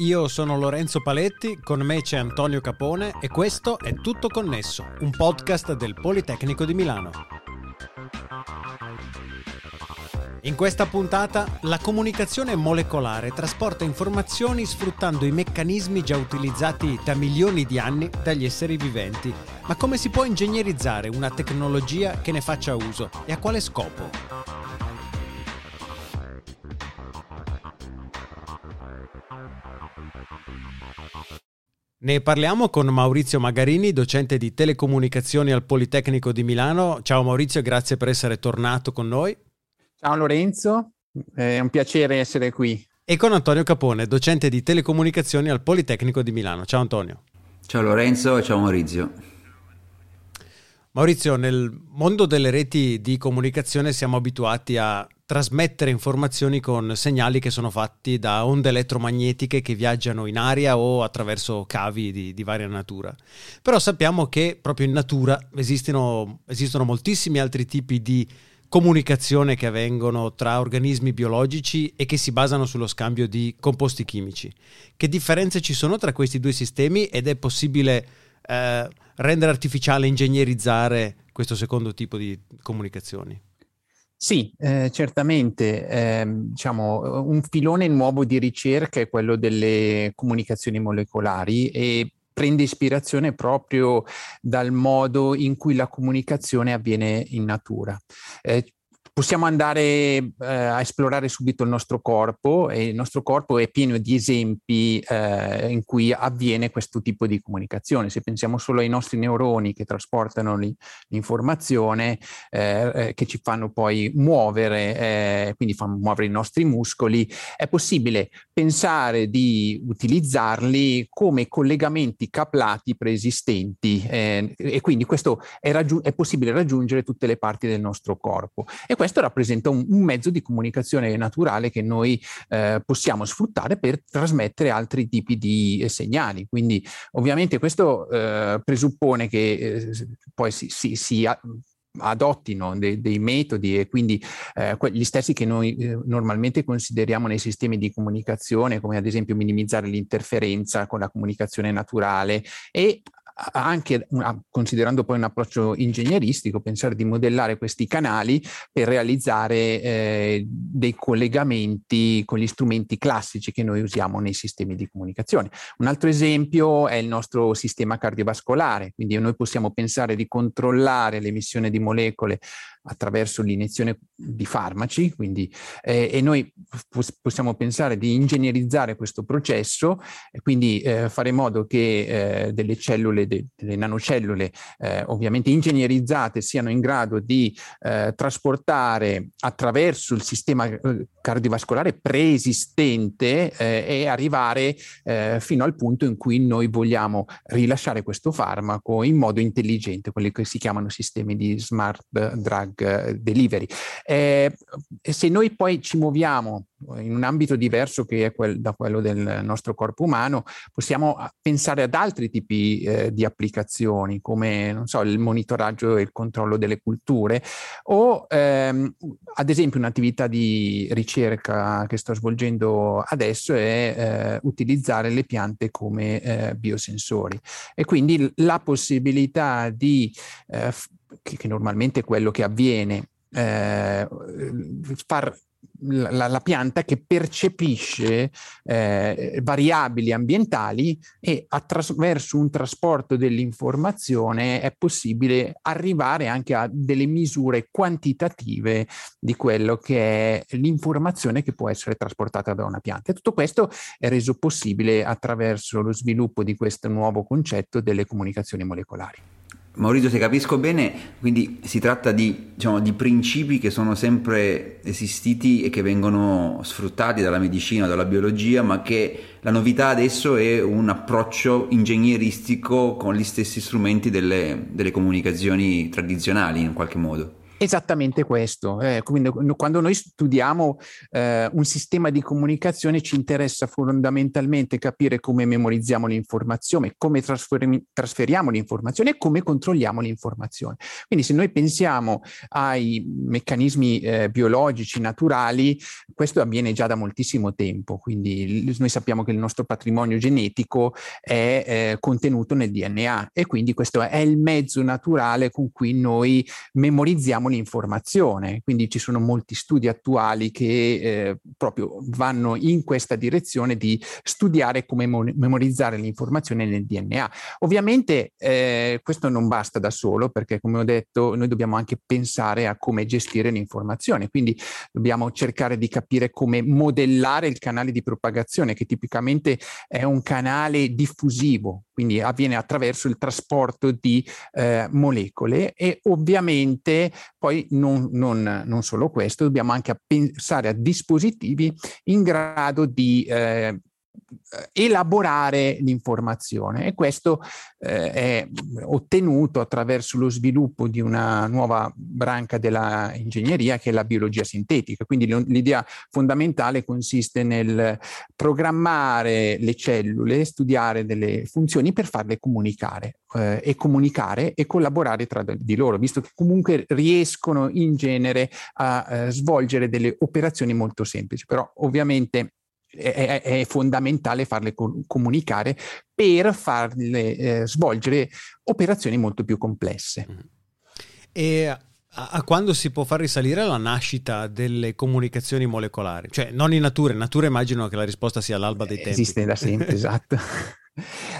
io sono Lorenzo Paletti, con me c'è Antonio Capone e questo è Tutto Connesso, un podcast del Politecnico di Milano. In questa puntata la comunicazione molecolare trasporta informazioni sfruttando i meccanismi già utilizzati da milioni di anni dagli esseri viventi. Ma come si può ingegnerizzare una tecnologia che ne faccia uso e a quale scopo? Ne parliamo con Maurizio Magarini, docente di telecomunicazioni al Politecnico di Milano. Ciao Maurizio, grazie per essere tornato con noi. Ciao Lorenzo, è un piacere essere qui. E con Antonio Capone, docente di telecomunicazioni al Politecnico di Milano. Ciao Antonio. Ciao Lorenzo e ciao Maurizio. Maurizio, nel mondo delle reti di comunicazione siamo abituati a trasmettere informazioni con segnali che sono fatti da onde elettromagnetiche che viaggiano in aria o attraverso cavi di, di varia natura. Però sappiamo che proprio in natura esistono, esistono moltissimi altri tipi di comunicazione che avvengono tra organismi biologici e che si basano sullo scambio di composti chimici. Che differenze ci sono tra questi due sistemi ed è possibile eh, rendere artificiale, ingegnerizzare questo secondo tipo di comunicazioni? Sì, eh, certamente. Eh, diciamo, un filone nuovo di ricerca è quello delle comunicazioni molecolari e prende ispirazione proprio dal modo in cui la comunicazione avviene in natura. Eh, possiamo andare eh, a esplorare subito il nostro corpo e il nostro corpo è pieno di esempi eh, in cui avviene questo tipo di comunicazione. Se pensiamo solo ai nostri neuroni che trasportano l'informazione, eh, eh, che ci fanno poi muovere, eh, quindi fanno muovere i nostri muscoli, è possibile pensare di utilizzarli come collegamenti caplati preesistenti eh, e quindi questo è, raggiung- è possibile raggiungere tutte le parti del nostro corpo. E questo rappresenta un, un mezzo di comunicazione naturale che noi eh, possiamo sfruttare per trasmettere altri tipi di eh, segnali. Quindi ovviamente questo eh, presuppone che eh, poi si, si, si adottino dei, dei, metodi e quindi eh, gli stessi che noi eh, normalmente consideriamo nei sistemi di comunicazione, come ad esempio minimizzare l'interferenza con la comunicazione naturale e anche considerando poi un approccio ingegneristico, pensare di modellare questi canali per realizzare eh, dei collegamenti con gli strumenti classici che noi usiamo nei sistemi di comunicazione. Un altro esempio è il nostro sistema cardiovascolare, quindi noi possiamo pensare di controllare l'emissione di molecole attraverso l'iniezione di farmaci, quindi, eh, e noi possiamo pensare di ingegnerizzare questo processo quindi eh, fare in modo che eh, delle cellule, de, delle nanocellule eh, ovviamente ingegnerizzate siano in grado di eh, trasportare attraverso il sistema eh, cardiovascolare preesistente e arrivare fino al punto in cui noi vogliamo rilasciare questo farmaco in modo intelligente, quelli che si chiamano sistemi di smart drug eh, delivery. Eh, se noi poi ci muoviamo in un ambito diverso che è quel, da quello del nostro corpo umano, possiamo ah, pensare ad altri tipi eh, di applicazioni come so, il monitoraggio e il controllo delle culture o ehm, ad esempio un'attività di ricerca che sto svolgendo adesso è eh, utilizzare le piante come eh, biosensori. E quindi la possibilità di eh, che, che normalmente è quello che avviene, eh, far la, la, pianta che percepisce eh, variabili ambientali e attraverso un trasporto dell'informazione è possibile arrivare anche a delle misure quantitative di quello che è l'informazione che può essere trasportata da una pianta. E tutto questo è reso possibile attraverso lo sviluppo di questo nuovo concetto delle comunicazioni molecolari. Maurizio, se capisco bene, quindi si tratta di, diciamo, di, principi che sono sempre esistiti e che vengono sfruttati dalla medicina, dalla biologia, ma che la novità adesso è un approccio ingegneristico con gli stessi strumenti delle, delle comunicazioni tradizionali in qualche modo. Esattamente questo. Eh, quindi, quando noi studiamo eh, un sistema di comunicazione ci interessa fondamentalmente capire come memorizziamo l'informazione, come trasferiamo l'informazione e come controlliamo l'informazione. Quindi se noi pensiamo ai meccanismi eh, biologici naturali, questo avviene già da moltissimo tempo. Quindi noi sappiamo che il nostro patrimonio genetico è eh, contenuto nel DNA e quindi questo è il mezzo naturale con cui noi memorizziamo l'informazione, quindi ci sono molti studi attuali che eh, proprio vanno in questa direzione di studiare come mo- memorizzare l'informazione nel DNA. Ovviamente eh, questo non basta da solo perché come ho detto noi dobbiamo anche pensare a come gestire l'informazione, quindi dobbiamo cercare di capire come modellare il canale di propagazione che tipicamente è un canale diffusivo, quindi avviene attraverso il trasporto di eh, molecole. E ovviamente poi non, non, non, solo questo, dobbiamo anche pensare a dispositivi in grado di eh, elaborare l'informazione e questo eh, è ottenuto attraverso lo sviluppo di una nuova branca della ingegneria che è la biologia sintetica. Quindi l'idea fondamentale consiste nel programmare le cellule, studiare delle funzioni per farle comunicare eh, e comunicare e collaborare tra di loro, visto che comunque riescono in genere a eh, svolgere delle operazioni molto semplici, però ovviamente è, è, fondamentale farle comunicare per farle eh, svolgere operazioni molto più complesse. Mm. E a, a, quando si può far risalire la nascita delle comunicazioni molecolari? Cioè, non in natura, in natura immagino che la risposta sia all'alba dei tempi. Esiste da sempre, esatto.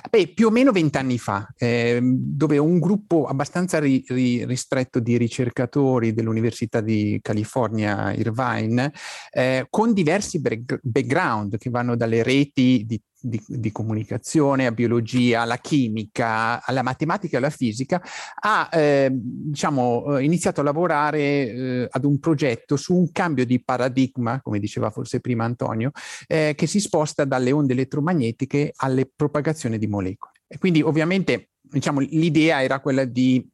Beh, più o meno vent'anni fa, eh, dove un gruppo abbastanza ri, ri, ristretto di ricercatori dell'Università di California, Irvine, eh, con diversi background che vanno dalle reti di di, di, comunicazione, a biologia, alla chimica, alla matematica e alla fisica, ha eh, diciamo, eh, iniziato a lavorare eh, ad un progetto su un cambio di paradigma, come diceva forse prima Antonio, eh, che si sposta dalle onde elettromagnetiche alle propagazioni di molecole. E quindi ovviamente diciamo, l'idea era quella di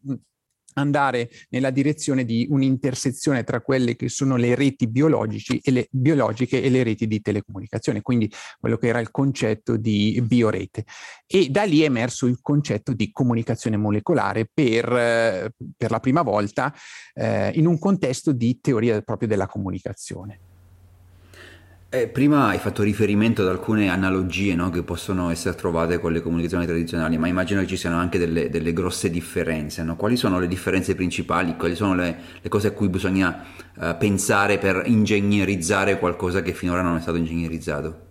andare nella direzione di un'intersezione tra quelle che sono le reti e le, biologiche e le reti di telecomunicazione, quindi quello che era il concetto di biorete. E da lì è emerso il concetto di comunicazione molecolare per, eh, per la prima volta eh, in un contesto di teoria proprio della comunicazione. Eh, prima hai fatto riferimento ad alcune analogie no, che possono essere trovate con le comunicazioni tradizionali, ma immagino che ci siano anche delle, delle grosse differenze. No? Quali sono le differenze principali? Quali sono le, le cose a cui bisogna uh, pensare per ingegnerizzare qualcosa che finora non è stato ingegnerizzato?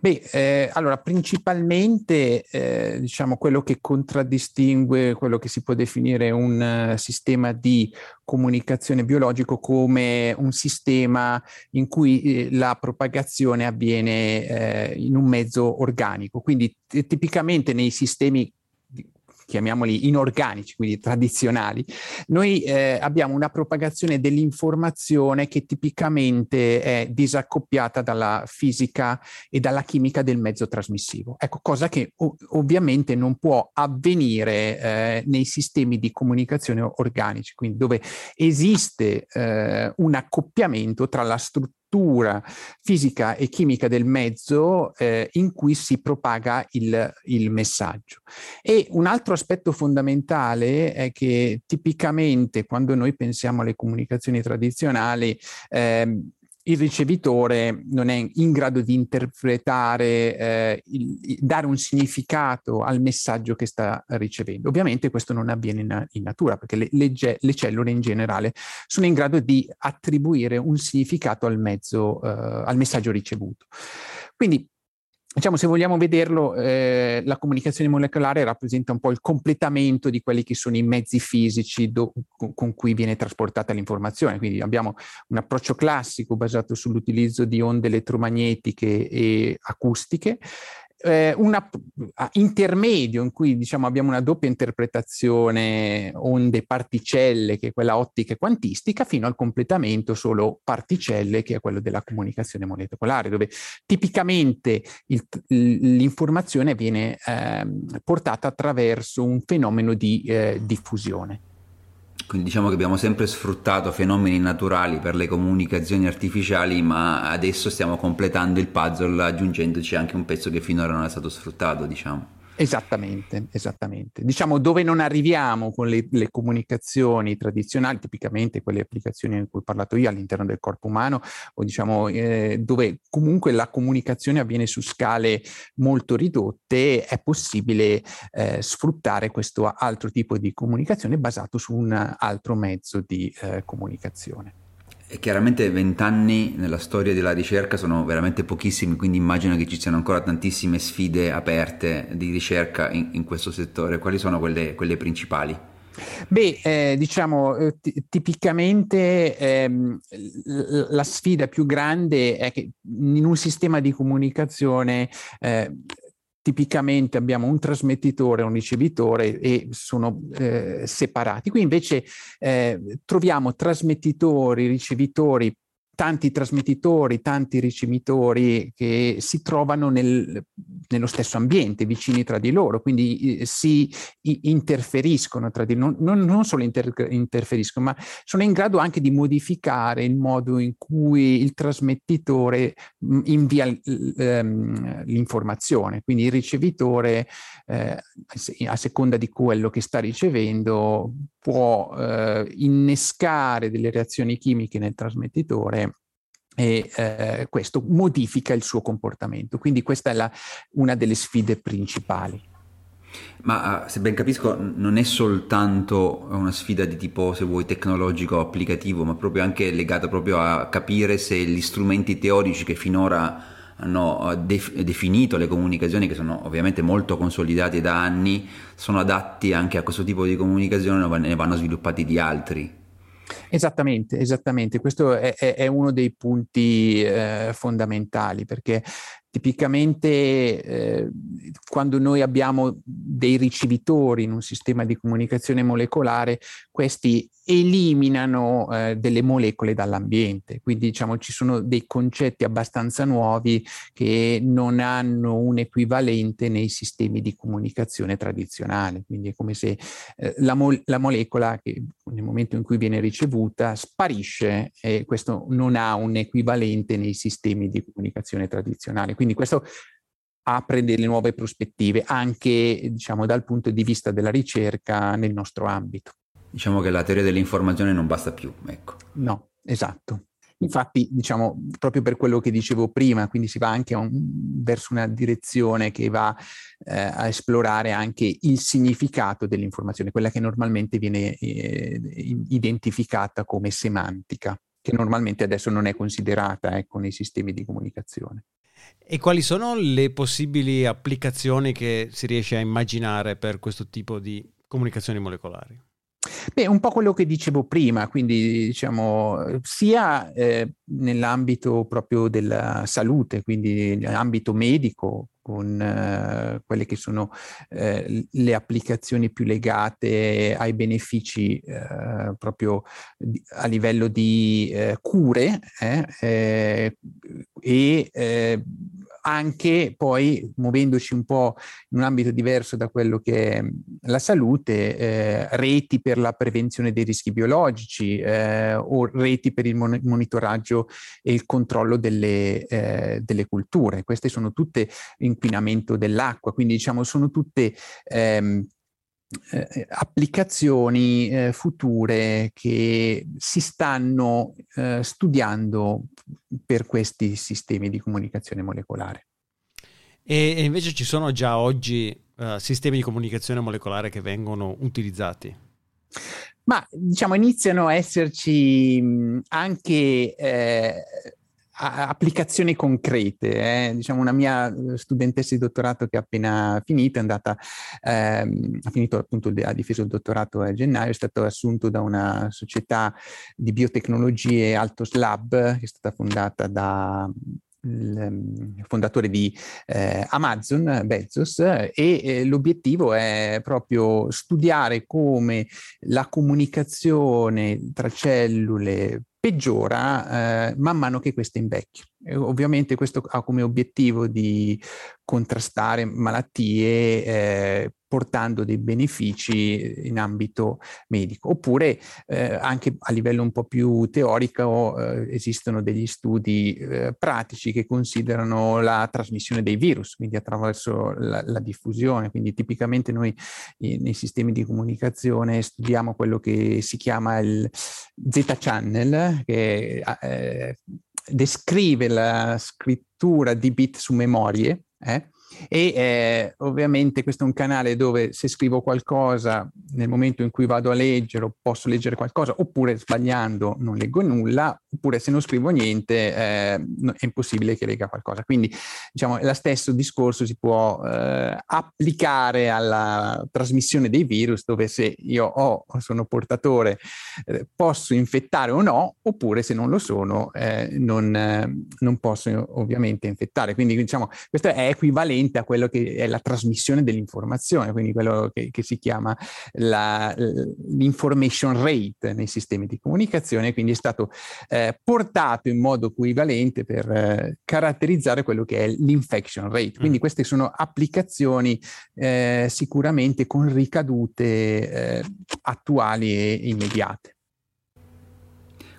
Beh, eh, allora principalmente eh, diciamo quello che contraddistingue quello che si può definire un uh, sistema di comunicazione biologico come un sistema in cui eh, la propagazione avviene eh, in un mezzo organico. Quindi t- tipicamente nei sistemi chiamiamoli inorganici, quindi tradizionali, noi eh, abbiamo una propagazione dell'informazione che tipicamente è disaccoppiata dalla fisica e dalla chimica del mezzo trasmissivo. Ecco, cosa che ov- ovviamente non può avvenire eh, nei sistemi di comunicazione organici, quindi dove esiste eh, un accoppiamento tra la struttura struttura fisica e chimica del mezzo eh, in cui si propaga il, il messaggio. E un altro aspetto fondamentale è che tipicamente quando noi pensiamo alle comunicazioni tradizionali, eh, il ricevitore non è in grado di interpretare, eh, il, dare un significato al messaggio che sta ricevendo. Ovviamente questo non avviene in, in natura perché le, le, le, cellule in generale sono in grado di attribuire un significato al, mezzo, eh, al messaggio ricevuto. Quindi diciamo, se vogliamo vederlo, eh, la comunicazione molecolare rappresenta un po' il completamento di quelli che sono i mezzi fisici do, con, cui viene trasportata l'informazione. Quindi abbiamo un approccio classico basato sull'utilizzo di onde elettromagnetiche e acustiche, eh, un intermedio in cui diciamo, abbiamo una doppia interpretazione onde particelle, che è quella ottica e quantistica, fino al completamento solo particelle, che è quello della comunicazione molecolare, dove tipicamente il, l'informazione viene eh, portata attraverso un fenomeno di eh, diffusione. Quindi diciamo che abbiamo sempre sfruttato fenomeni naturali per le comunicazioni artificiali, ma adesso stiamo completando il puzzle aggiungendoci anche un pezzo che finora non è stato sfruttato, diciamo. Esattamente, esattamente. Diciamo dove non arriviamo con le, le, comunicazioni tradizionali, tipicamente quelle applicazioni in cui ho parlato io all'interno del corpo umano, o diciamo eh, dove comunque la comunicazione avviene su scale molto ridotte, è possibile eh, sfruttare questo altro tipo di comunicazione basato su un altro mezzo di eh, comunicazione. E chiaramente vent'anni nella storia della ricerca sono veramente pochissimi, quindi immagino che ci siano ancora tantissime sfide aperte di ricerca in, in questo settore. Quali sono quelle, quelle principali? Beh, eh, diciamo, eh, t- tipicamente ehm, la sfida più grande è che in un sistema di comunicazione eh, tipicamente abbiamo un trasmettitore e un ricevitore e sono eh, separati. Qui invece eh, troviamo trasmettitori, ricevitori tanti trasmettitori, tanti ricevitori che si trovano nel, nello stesso ambiente, vicini tra di loro, quindi si interferiscono tra di loro, non, non solo inter, interferiscono, ma sono in grado anche di modificare il modo in cui il trasmettitore mm, invia ehm, l'informazione, quindi il ricevitore eh, a seconda di quello che sta ricevendo può eh, innescare delle reazioni chimiche nel trasmettitore e eh, questo modifica il suo comportamento. Quindi questa è la, una delle sfide principali. Ma ah, se ben capisco non è soltanto una sfida di tipo, se vuoi, tecnologico applicativo, ma proprio anche legata proprio a capire se gli strumenti teorici che finora hanno eh, def- definito le comunicazioni, che sono ovviamente molto consolidate da anni, sono adatti anche a questo tipo di comunicazione o ne vanno sviluppati di altri. Esattamente, esattamente. Questo è, è uno dei punti eh, fondamentali perché tipicamente eh, quando noi abbiamo dei ricevitori in un sistema di comunicazione molecolare, questi eliminano eh, delle molecole dall'ambiente. Quindi diciamo ci sono dei concetti abbastanza nuovi che non hanno un equivalente nei sistemi di comunicazione tradizionale. Quindi è come se eh, la, mo- la, molecola che nel momento in cui viene ricevuta sparisce e questo non ha un equivalente nei sistemi di comunicazione tradizionale. Quindi questo apre delle nuove prospettive anche diciamo dal punto di vista della ricerca nel nostro ambito. Diciamo che la teoria dell'informazione non basta più, ecco. No, esatto. Infatti, diciamo, proprio per quello che dicevo prima, quindi si va anche un, verso una direzione che va eh, a esplorare anche il significato dell'informazione, quella che normalmente viene eh, identificata come semantica, che normalmente adesso non è considerata ecco, nei sistemi di comunicazione. E quali sono le possibili applicazioni che si riesce a immaginare per questo tipo di comunicazioni molecolari? Beh, un po' quello che dicevo prima, quindi diciamo sia eh, nell'ambito proprio della salute, quindi nell'ambito medico, con eh, quelle che sono eh, le applicazioni più legate ai benefici eh, proprio a livello di eh, cure eh, eh, e anche poi muovendoci un po' in un ambito diverso da quello che è la salute, reti per la prevenzione dei rischi biologici o reti per il mon- monitoraggio e il controllo delle, delle, culture. Queste sono tutte inquinamento dell'acqua, quindi diciamo sono tutte ehm, eh, applicazioni eh, future che si stanno eh, studiando per questi sistemi di comunicazione molecolare. E, e invece ci sono già oggi uh, sistemi di comunicazione molecolare che vengono utilizzati? Ma diciamo iniziano a esserci anche eh, applicazioni concrete. Eh? Diciamo una mia eh, studentessa di dottorato che ha appena finito, è andata, ehm, ha finito appunto, ha difeso il dottorato a gennaio, è stato assunto da una società di biotecnologie Altos Lab, che è stata fondata da il ehm, fondatore di eh, Amazon, Bezos, e eh, l'obiettivo è proprio studiare come la comunicazione tra cellule peggiora eh, man mano che queste invecchiano. E ovviamente questo ha come obiettivo di contrastare malattie eh, portando dei benefici in ambito medico. Oppure eh, anche a livello un po' più teorico eh, esistono degli studi eh, pratici che considerano la trasmissione dei virus, quindi attraverso la, la diffusione. Quindi tipicamente noi nei sistemi di comunicazione studiamo quello che si chiama il Z-channel, che eh, descrive la scrittura di bit su memorie, eh? E eh, ovviamente questo è un canale dove se scrivo qualcosa nel momento in cui vado a leggere posso leggere qualcosa oppure sbagliando non leggo nulla oppure se non scrivo niente eh, è impossibile che legga qualcosa. Quindi diciamo lo stesso discorso si può eh, applicare alla trasmissione dei virus dove se io ho, sono portatore eh, posso infettare o no oppure se non lo sono eh, non, eh, non posso ovviamente infettare. Quindi diciamo questo è equivalente equivalente a quello che è la trasmissione dell'informazione, quindi quello che, che si chiama la, l'information rate nei sistemi di comunicazione, quindi è stato eh, portato in modo equivalente per eh, caratterizzare quello che è l'infection rate. Quindi mm. queste sono applicazioni eh, sicuramente con ricadute eh, attuali e immediate.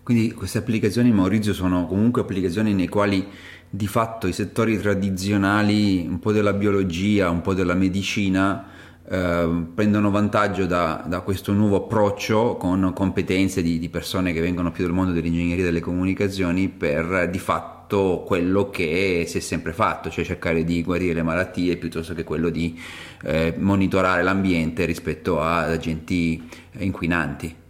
Quindi queste applicazioni, Maurizio, sono comunque applicazioni nei quali di fatto i settori tradizionali, un po' della biologia, un po' della medicina, eh, prendono vantaggio da, da, questo nuovo approccio con competenze di, di, persone che vengono più dal mondo dell'ingegneria e delle comunicazioni per di fatto quello che si è sempre fatto, cioè cercare di guarire le malattie piuttosto che quello di eh, monitorare l'ambiente rispetto ad agenti inquinanti.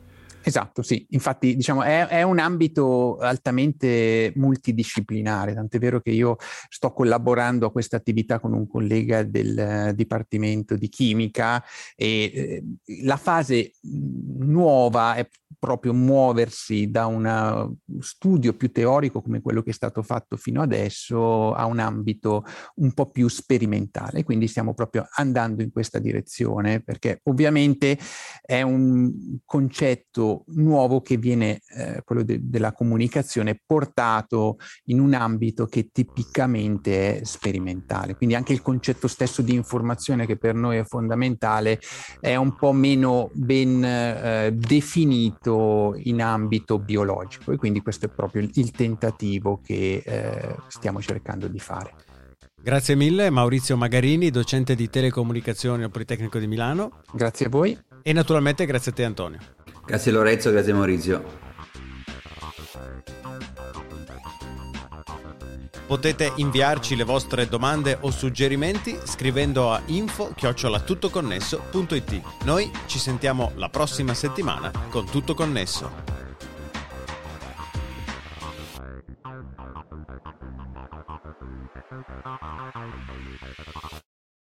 Esatto, sì, infatti diciamo è, è, un ambito altamente multidisciplinare, tant'è vero che io sto collaborando a questa attività con un collega del uh, Dipartimento di Chimica e eh, la fase nuova è proprio muoversi da un studio più teorico come quello che è stato fatto fino adesso a un ambito un po' più sperimentale. Quindi stiamo proprio andando in questa direzione perché ovviamente è un concetto nuovo che viene, eh, quello de- della comunicazione, portato in un ambito che tipicamente è sperimentale. Quindi anche il concetto stesso di informazione che per noi è fondamentale è un po' meno ben eh, definito ambito, in ambito biologico e quindi questo è proprio il, il tentativo che eh, stiamo cercando di fare. Grazie mille Maurizio Magarini, docente di telecomunicazioni al Politecnico di Milano. Grazie a voi. E naturalmente grazie a te Antonio. Grazie Lorenzo, grazie Maurizio. Potete inviarci le vostre domande o suggerimenti scrivendo a info-tuttoconnesso.it. Noi ci sentiamo la prossima settimana con Tutto Connesso.